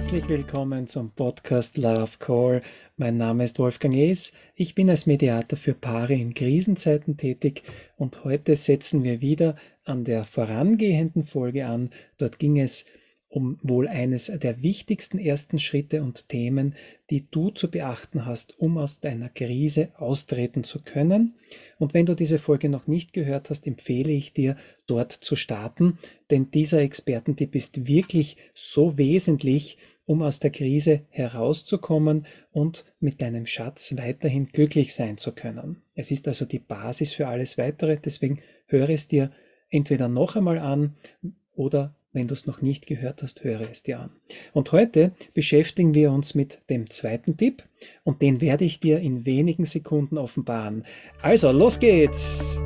Herzlich willkommen zum Podcast Love Call. Mein Name ist Wolfgang Es. Ich bin als Mediator für Paare in Krisenzeiten tätig und heute setzen wir wieder an der vorangehenden Folge an. Dort ging es um wohl eines der wichtigsten ersten Schritte und Themen, die du zu beachten hast, um aus deiner Krise austreten zu können. Und wenn du diese Folge noch nicht gehört hast, empfehle ich dir, dort zu starten, denn dieser Expertentipp ist wirklich so wesentlich, um aus der Krise herauszukommen und mit deinem Schatz weiterhin glücklich sein zu können. Es ist also die Basis für alles weitere, deswegen höre es dir entweder noch einmal an oder wenn du es noch nicht gehört hast, höre es dir an. Und heute beschäftigen wir uns mit dem zweiten Tipp und den werde ich dir in wenigen Sekunden offenbaren. Also, los geht's!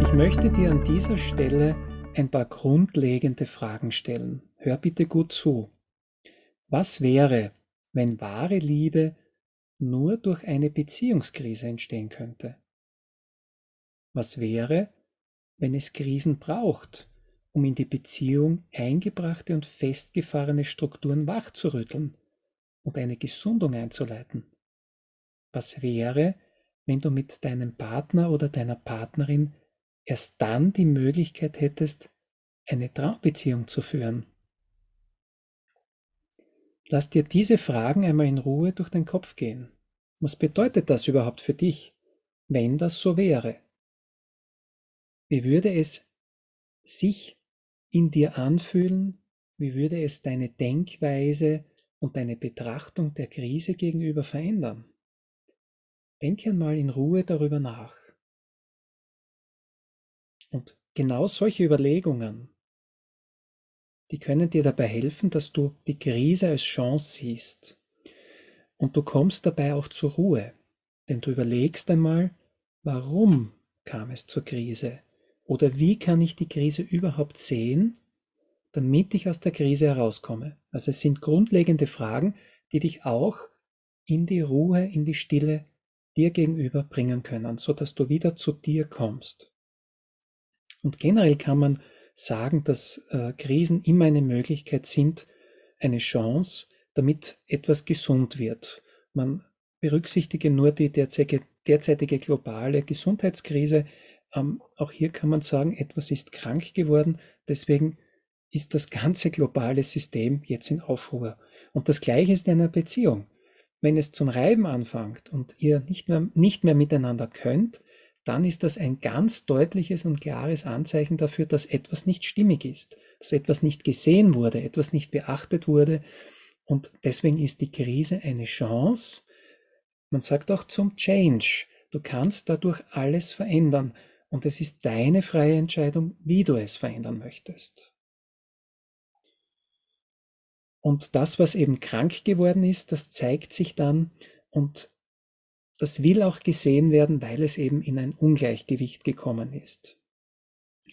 Ich möchte dir an dieser Stelle ein paar grundlegende Fragen stellen. Hör bitte gut zu. Was wäre, wenn wahre Liebe nur durch eine Beziehungskrise entstehen könnte? Was wäre, wenn es Krisen braucht, um in die Beziehung eingebrachte und festgefahrene Strukturen wachzurütteln und eine Gesundung einzuleiten? Was wäre, wenn du mit deinem Partner oder deiner Partnerin erst dann die Möglichkeit hättest, eine Traumbeziehung zu führen? Lass dir diese Fragen einmal in Ruhe durch den Kopf gehen. Was bedeutet das überhaupt für dich, wenn das so wäre? Wie würde es sich in dir anfühlen? Wie würde es deine Denkweise und deine Betrachtung der Krise gegenüber verändern? Denke einmal in Ruhe darüber nach. Und genau solche Überlegungen, die können dir dabei helfen, dass du die Krise als Chance siehst. Und du kommst dabei auch zur Ruhe, denn du überlegst einmal, warum kam es zur Krise? Oder wie kann ich die Krise überhaupt sehen, damit ich aus der Krise herauskomme? Also es sind grundlegende Fragen, die dich auch in die Ruhe, in die Stille dir gegenüber bringen können, so dass du wieder zu dir kommst. Und generell kann man sagen, dass äh, Krisen immer eine Möglichkeit sind, eine Chance, damit etwas gesund wird. Man berücksichtige nur die derzeitige, derzeitige globale Gesundheitskrise. Ähm, auch hier kann man sagen, etwas ist krank geworden, deswegen ist das ganze globale System jetzt in Aufruhr. Und das Gleiche ist in einer Beziehung. Wenn es zum Reiben anfängt und ihr nicht mehr, nicht mehr miteinander könnt, dann ist das ein ganz deutliches und klares Anzeichen dafür, dass etwas nicht stimmig ist, dass etwas nicht gesehen wurde, etwas nicht beachtet wurde. Und deswegen ist die Krise eine Chance. Man sagt auch zum Change. Du kannst dadurch alles verändern. Und es ist deine freie Entscheidung, wie du es verändern möchtest. Und das, was eben krank geworden ist, das zeigt sich dann und das will auch gesehen werden, weil es eben in ein Ungleichgewicht gekommen ist.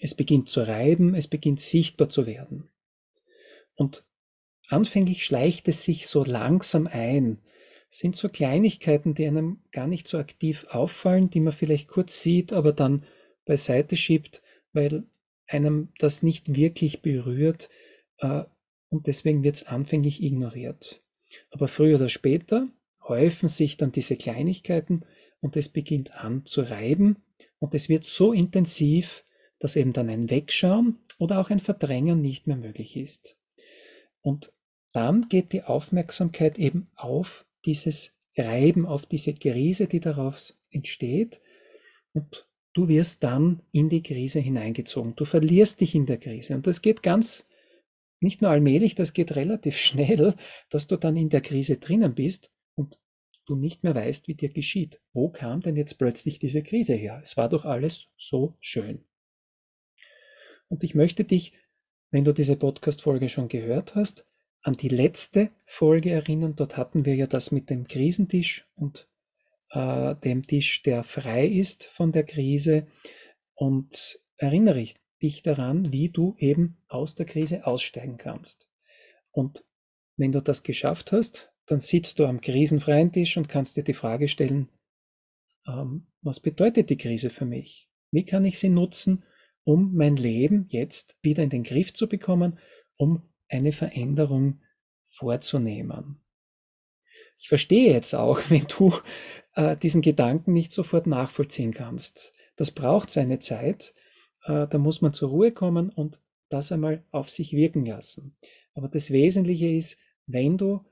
Es beginnt zu reiben, es beginnt sichtbar zu werden. Und anfänglich schleicht es sich so langsam ein, sind so Kleinigkeiten, die einem gar nicht so aktiv auffallen, die man vielleicht kurz sieht, aber dann beiseite schiebt, weil einem das nicht wirklich berührt äh, und deswegen wird es anfänglich ignoriert. Aber früher oder später häufen sich dann diese Kleinigkeiten und es beginnt an zu reiben und es wird so intensiv, dass eben dann ein Wegschauen oder auch ein Verdrängen nicht mehr möglich ist. Und dann geht die Aufmerksamkeit eben auf dieses Reiben, auf diese Krise, die daraus entsteht und du wirst dann in die Krise hineingezogen. Du verlierst dich in der Krise und das geht ganz nicht nur allmählich, das geht relativ schnell, dass du dann in der Krise drinnen bist du nicht mehr weißt, wie dir geschieht. Wo kam denn jetzt plötzlich diese Krise her? Es war doch alles so schön. Und ich möchte dich, wenn du diese Podcast-Folge schon gehört hast, an die letzte Folge erinnern. Dort hatten wir ja das mit dem Krisentisch und äh, dem Tisch, der frei ist von der Krise. Und erinnere dich daran, wie du eben aus der Krise aussteigen kannst. Und wenn du das geschafft hast, dann sitzt du am krisenfreien Tisch und kannst dir die Frage stellen, ähm, was bedeutet die Krise für mich? Wie kann ich sie nutzen, um mein Leben jetzt wieder in den Griff zu bekommen, um eine Veränderung vorzunehmen? Ich verstehe jetzt auch, wenn du äh, diesen Gedanken nicht sofort nachvollziehen kannst. Das braucht seine Zeit. Äh, da muss man zur Ruhe kommen und das einmal auf sich wirken lassen. Aber das Wesentliche ist, wenn du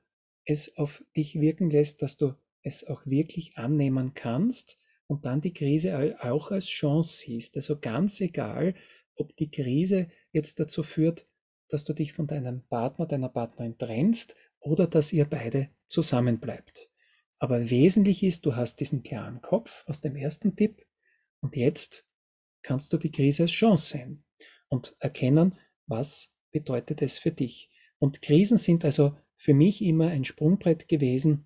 es auf dich wirken lässt, dass du es auch wirklich annehmen kannst und dann die Krise auch als Chance siehst. Also ganz egal, ob die Krise jetzt dazu führt, dass du dich von deinem Partner, deiner Partnerin trennst oder dass ihr beide zusammenbleibt. Aber wesentlich ist, du hast diesen klaren Kopf aus dem ersten Tipp und jetzt kannst du die Krise als Chance sehen und erkennen, was bedeutet es für dich. Und Krisen sind also für mich immer ein Sprungbrett gewesen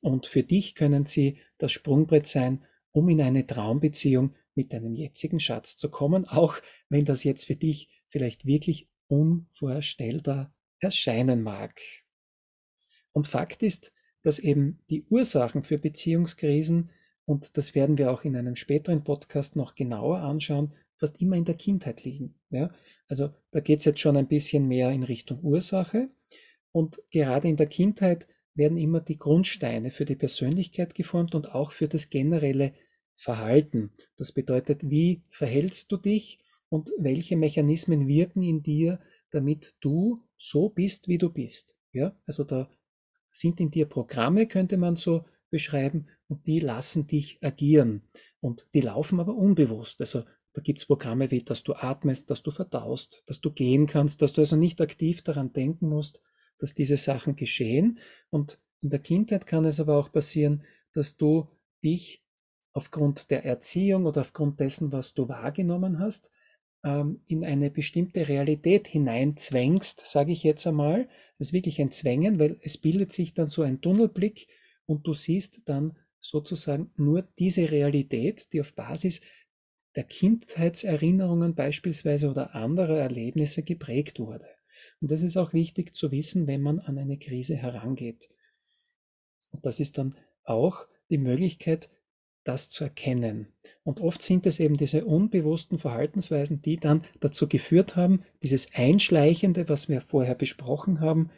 und für dich können sie das Sprungbrett sein, um in eine Traumbeziehung mit deinem jetzigen Schatz zu kommen, auch wenn das jetzt für dich vielleicht wirklich unvorstellbar erscheinen mag. Und Fakt ist, dass eben die Ursachen für Beziehungskrisen, und das werden wir auch in einem späteren Podcast noch genauer anschauen, fast immer in der Kindheit liegen. Ja? Also da geht es jetzt schon ein bisschen mehr in Richtung Ursache. Und gerade in der Kindheit werden immer die Grundsteine für die Persönlichkeit geformt und auch für das generelle Verhalten. Das bedeutet, wie verhältst du dich und welche Mechanismen wirken in dir, damit du so bist, wie du bist. Ja, also da sind in dir Programme, könnte man so beschreiben, und die lassen dich agieren. Und die laufen aber unbewusst. Also da gibt es Programme wie, dass du atmest, dass du verdaust, dass du gehen kannst, dass du also nicht aktiv daran denken musst, dass diese Sachen geschehen. Und in der Kindheit kann es aber auch passieren, dass du dich aufgrund der Erziehung oder aufgrund dessen, was du wahrgenommen hast, ähm, in eine bestimmte Realität hineinzwängst, sage ich jetzt einmal. Das ist wirklich ein Zwängen, weil es bildet sich dann so ein Tunnelblick und du siehst dann sozusagen nur diese Realität, die auf Basis der Kindheitserinnerungen beispielsweise oder anderer Erlebnisse geprägt wurde. Und das ist auch wichtig zu wissen, wenn man an eine Krise herangeht. Und das ist dann auch die Möglichkeit, das zu erkennen. Und oft sind es eben diese unbewussten Verhaltensweisen, die dann dazu geführt haben, dieses Einschleichende, was wir vorher besprochen haben.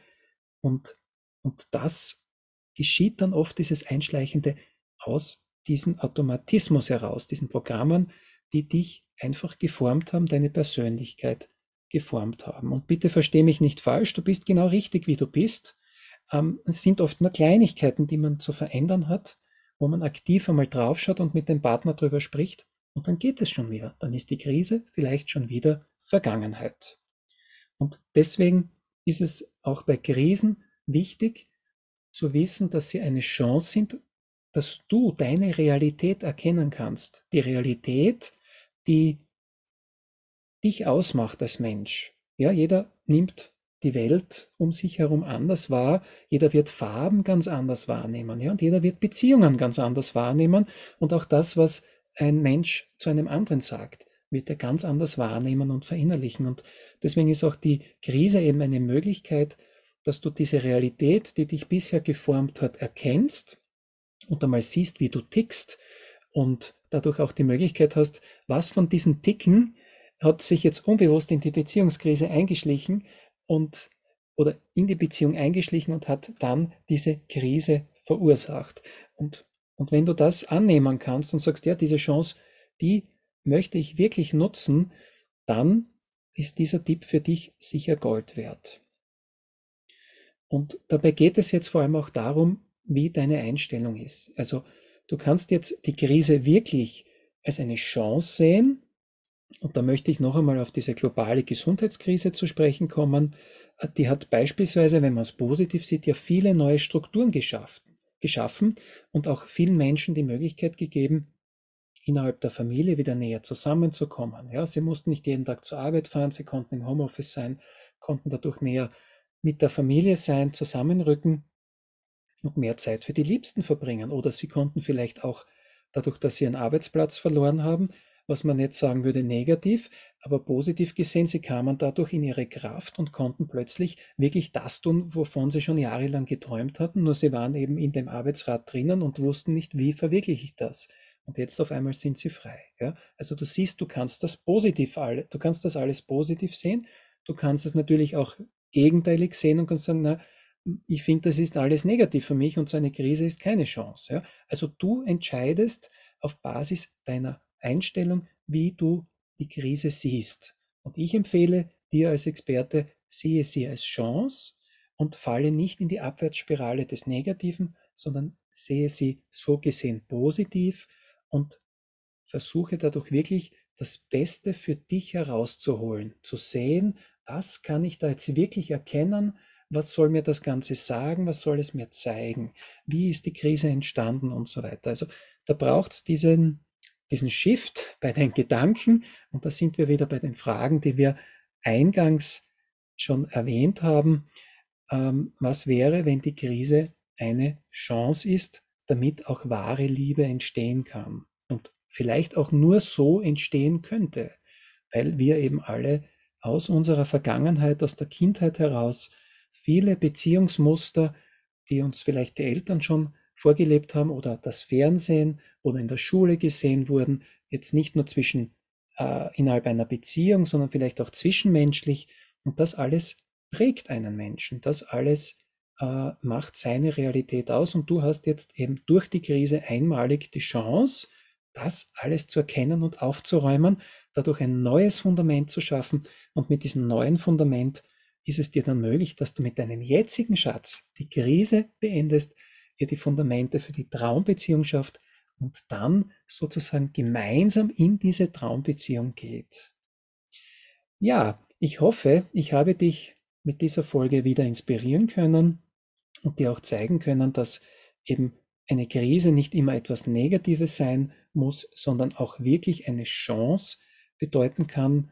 Und, und das geschieht dann oft, dieses Einschleichende, aus diesem Automatismus heraus, diesen Programmen, die dich einfach geformt haben, deine Persönlichkeit geformt haben. Und bitte versteh mich nicht falsch, du bist genau richtig, wie du bist. Ähm, es sind oft nur Kleinigkeiten, die man zu verändern hat, wo man aktiv einmal draufschaut und mit dem Partner darüber spricht. Und dann geht es schon wieder. Dann ist die Krise vielleicht schon wieder Vergangenheit. Und deswegen ist es auch bei Krisen wichtig zu wissen, dass sie eine Chance sind, dass du deine Realität erkennen kannst. Die Realität, die dich ausmacht als Mensch. Ja, jeder nimmt die Welt um sich herum anders wahr. Jeder wird Farben ganz anders wahrnehmen. Ja, und jeder wird Beziehungen ganz anders wahrnehmen. Und auch das, was ein Mensch zu einem anderen sagt, wird er ganz anders wahrnehmen und verinnerlichen. Und deswegen ist auch die Krise eben eine Möglichkeit, dass du diese Realität, die dich bisher geformt hat, erkennst und einmal siehst, wie du tickst und dadurch auch die Möglichkeit hast, was von diesen Ticken hat sich jetzt unbewusst in die Beziehungskrise eingeschlichen und oder in die Beziehung eingeschlichen und hat dann diese Krise verursacht. Und, und wenn du das annehmen kannst und sagst, ja, diese Chance, die möchte ich wirklich nutzen, dann ist dieser Tipp für dich sicher Gold wert. Und dabei geht es jetzt vor allem auch darum, wie deine Einstellung ist. Also du kannst jetzt die Krise wirklich als eine Chance sehen, und da möchte ich noch einmal auf diese globale Gesundheitskrise zu sprechen kommen. Die hat beispielsweise, wenn man es positiv sieht, ja viele neue Strukturen geschafft, geschaffen und auch vielen Menschen die Möglichkeit gegeben, innerhalb der Familie wieder näher zusammenzukommen. Ja, sie mussten nicht jeden Tag zur Arbeit fahren, sie konnten im Homeoffice sein, konnten dadurch näher mit der Familie sein, zusammenrücken und mehr Zeit für die Liebsten verbringen. Oder sie konnten vielleicht auch dadurch, dass sie ihren Arbeitsplatz verloren haben, was man jetzt sagen würde negativ, aber positiv gesehen, sie kamen dadurch in ihre Kraft und konnten plötzlich wirklich das tun, wovon sie schon jahrelang geträumt hatten, nur sie waren eben in dem Arbeitsrat drinnen und wussten nicht, wie verwirkliche ich das. Und jetzt auf einmal sind sie frei. Ja? Also du siehst, du kannst das positiv du kannst das alles positiv sehen. Du kannst es natürlich auch gegenteilig sehen und kannst sagen, na, ich finde, das ist alles negativ für mich und so eine Krise ist keine Chance. Ja? Also du entscheidest auf Basis deiner Einstellung, wie du die Krise siehst. Und ich empfehle dir als Experte, sehe sie als Chance und falle nicht in die Abwärtsspirale des Negativen, sondern sehe sie so gesehen positiv und versuche dadurch wirklich das Beste für dich herauszuholen, zu sehen, was kann ich da jetzt wirklich erkennen, was soll mir das Ganze sagen, was soll es mir zeigen, wie ist die Krise entstanden und so weiter. Also da braucht es diesen, diesen Shift bei den Gedanken und da sind wir wieder bei den Fragen, die wir eingangs schon erwähnt haben. Ähm, was wäre, wenn die Krise eine Chance ist, damit auch wahre Liebe entstehen kann und vielleicht auch nur so entstehen könnte, weil wir eben alle aus unserer Vergangenheit, aus der Kindheit heraus viele Beziehungsmuster, die uns vielleicht die Eltern schon vorgelebt haben oder das Fernsehen oder in der Schule gesehen wurden, jetzt nicht nur zwischen äh, innerhalb einer Beziehung, sondern vielleicht auch zwischenmenschlich. Und das alles prägt einen Menschen. Das alles äh, macht seine Realität aus. Und du hast jetzt eben durch die Krise einmalig die Chance, das alles zu erkennen und aufzuräumen, dadurch ein neues Fundament zu schaffen. Und mit diesem neuen Fundament ist es dir dann möglich, dass du mit deinem jetzigen Schatz die Krise beendest, ihr die Fundamente für die Traumbeziehung schafft und dann sozusagen gemeinsam in diese Traumbeziehung geht. Ja, ich hoffe, ich habe dich mit dieser Folge wieder inspirieren können und dir auch zeigen können, dass eben eine Krise nicht immer etwas Negatives sein muss, sondern auch wirklich eine Chance bedeuten kann.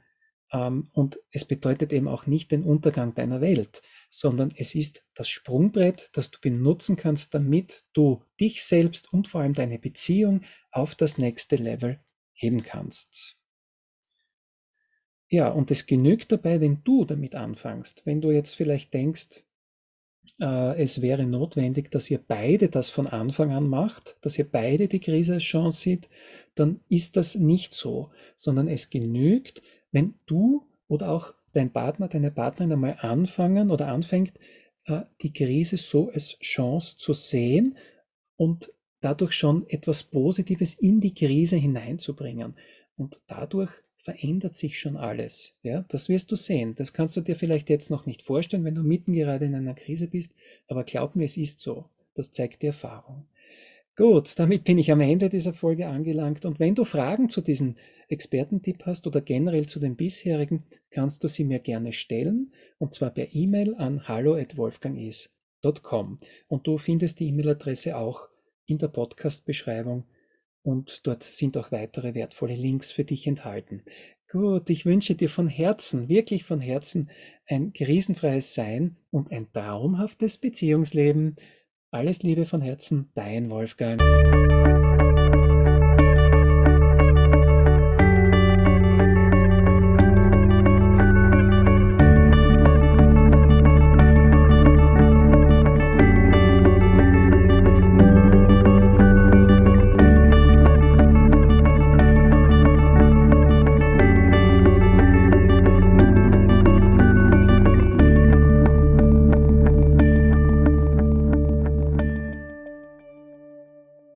Ähm, und es bedeutet eben auch nicht den Untergang deiner Welt, sondern es ist das Sprungbrett, das du benutzen kannst, damit du dich selbst und vor allem deine Beziehung auf das nächste Level heben kannst. Ja, und es genügt dabei, wenn du damit anfängst. Wenn du jetzt vielleicht denkst, äh, es wäre notwendig, dass ihr beide das von Anfang an macht, dass ihr beide die Krise als Chance seht, dann ist das nicht so, sondern es genügt, wenn du oder auch dein Partner, deine Partnerin einmal anfangen oder anfängt, äh, die Krise so als Chance zu sehen und dadurch schon etwas Positives in die Krise hineinzubringen. Und dadurch verändert sich schon alles. Ja, das wirst du sehen. Das kannst du dir vielleicht jetzt noch nicht vorstellen, wenn du mitten gerade in einer Krise bist, aber glaub mir, es ist so. Das zeigt die Erfahrung. Gut, damit bin ich am Ende dieser Folge angelangt. Und wenn du Fragen zu diesem Expertentipp hast oder generell zu den bisherigen, kannst du sie mir gerne stellen. Und zwar per E-Mail an hallo.wolfganges.com. Und du findest die E-Mail-Adresse auch in der Podcast-Beschreibung und dort sind auch weitere wertvolle Links für dich enthalten. Gut, ich wünsche dir von Herzen, wirklich von Herzen ein krisenfreies Sein und ein traumhaftes Beziehungsleben. Alles Liebe von Herzen, dein Wolfgang.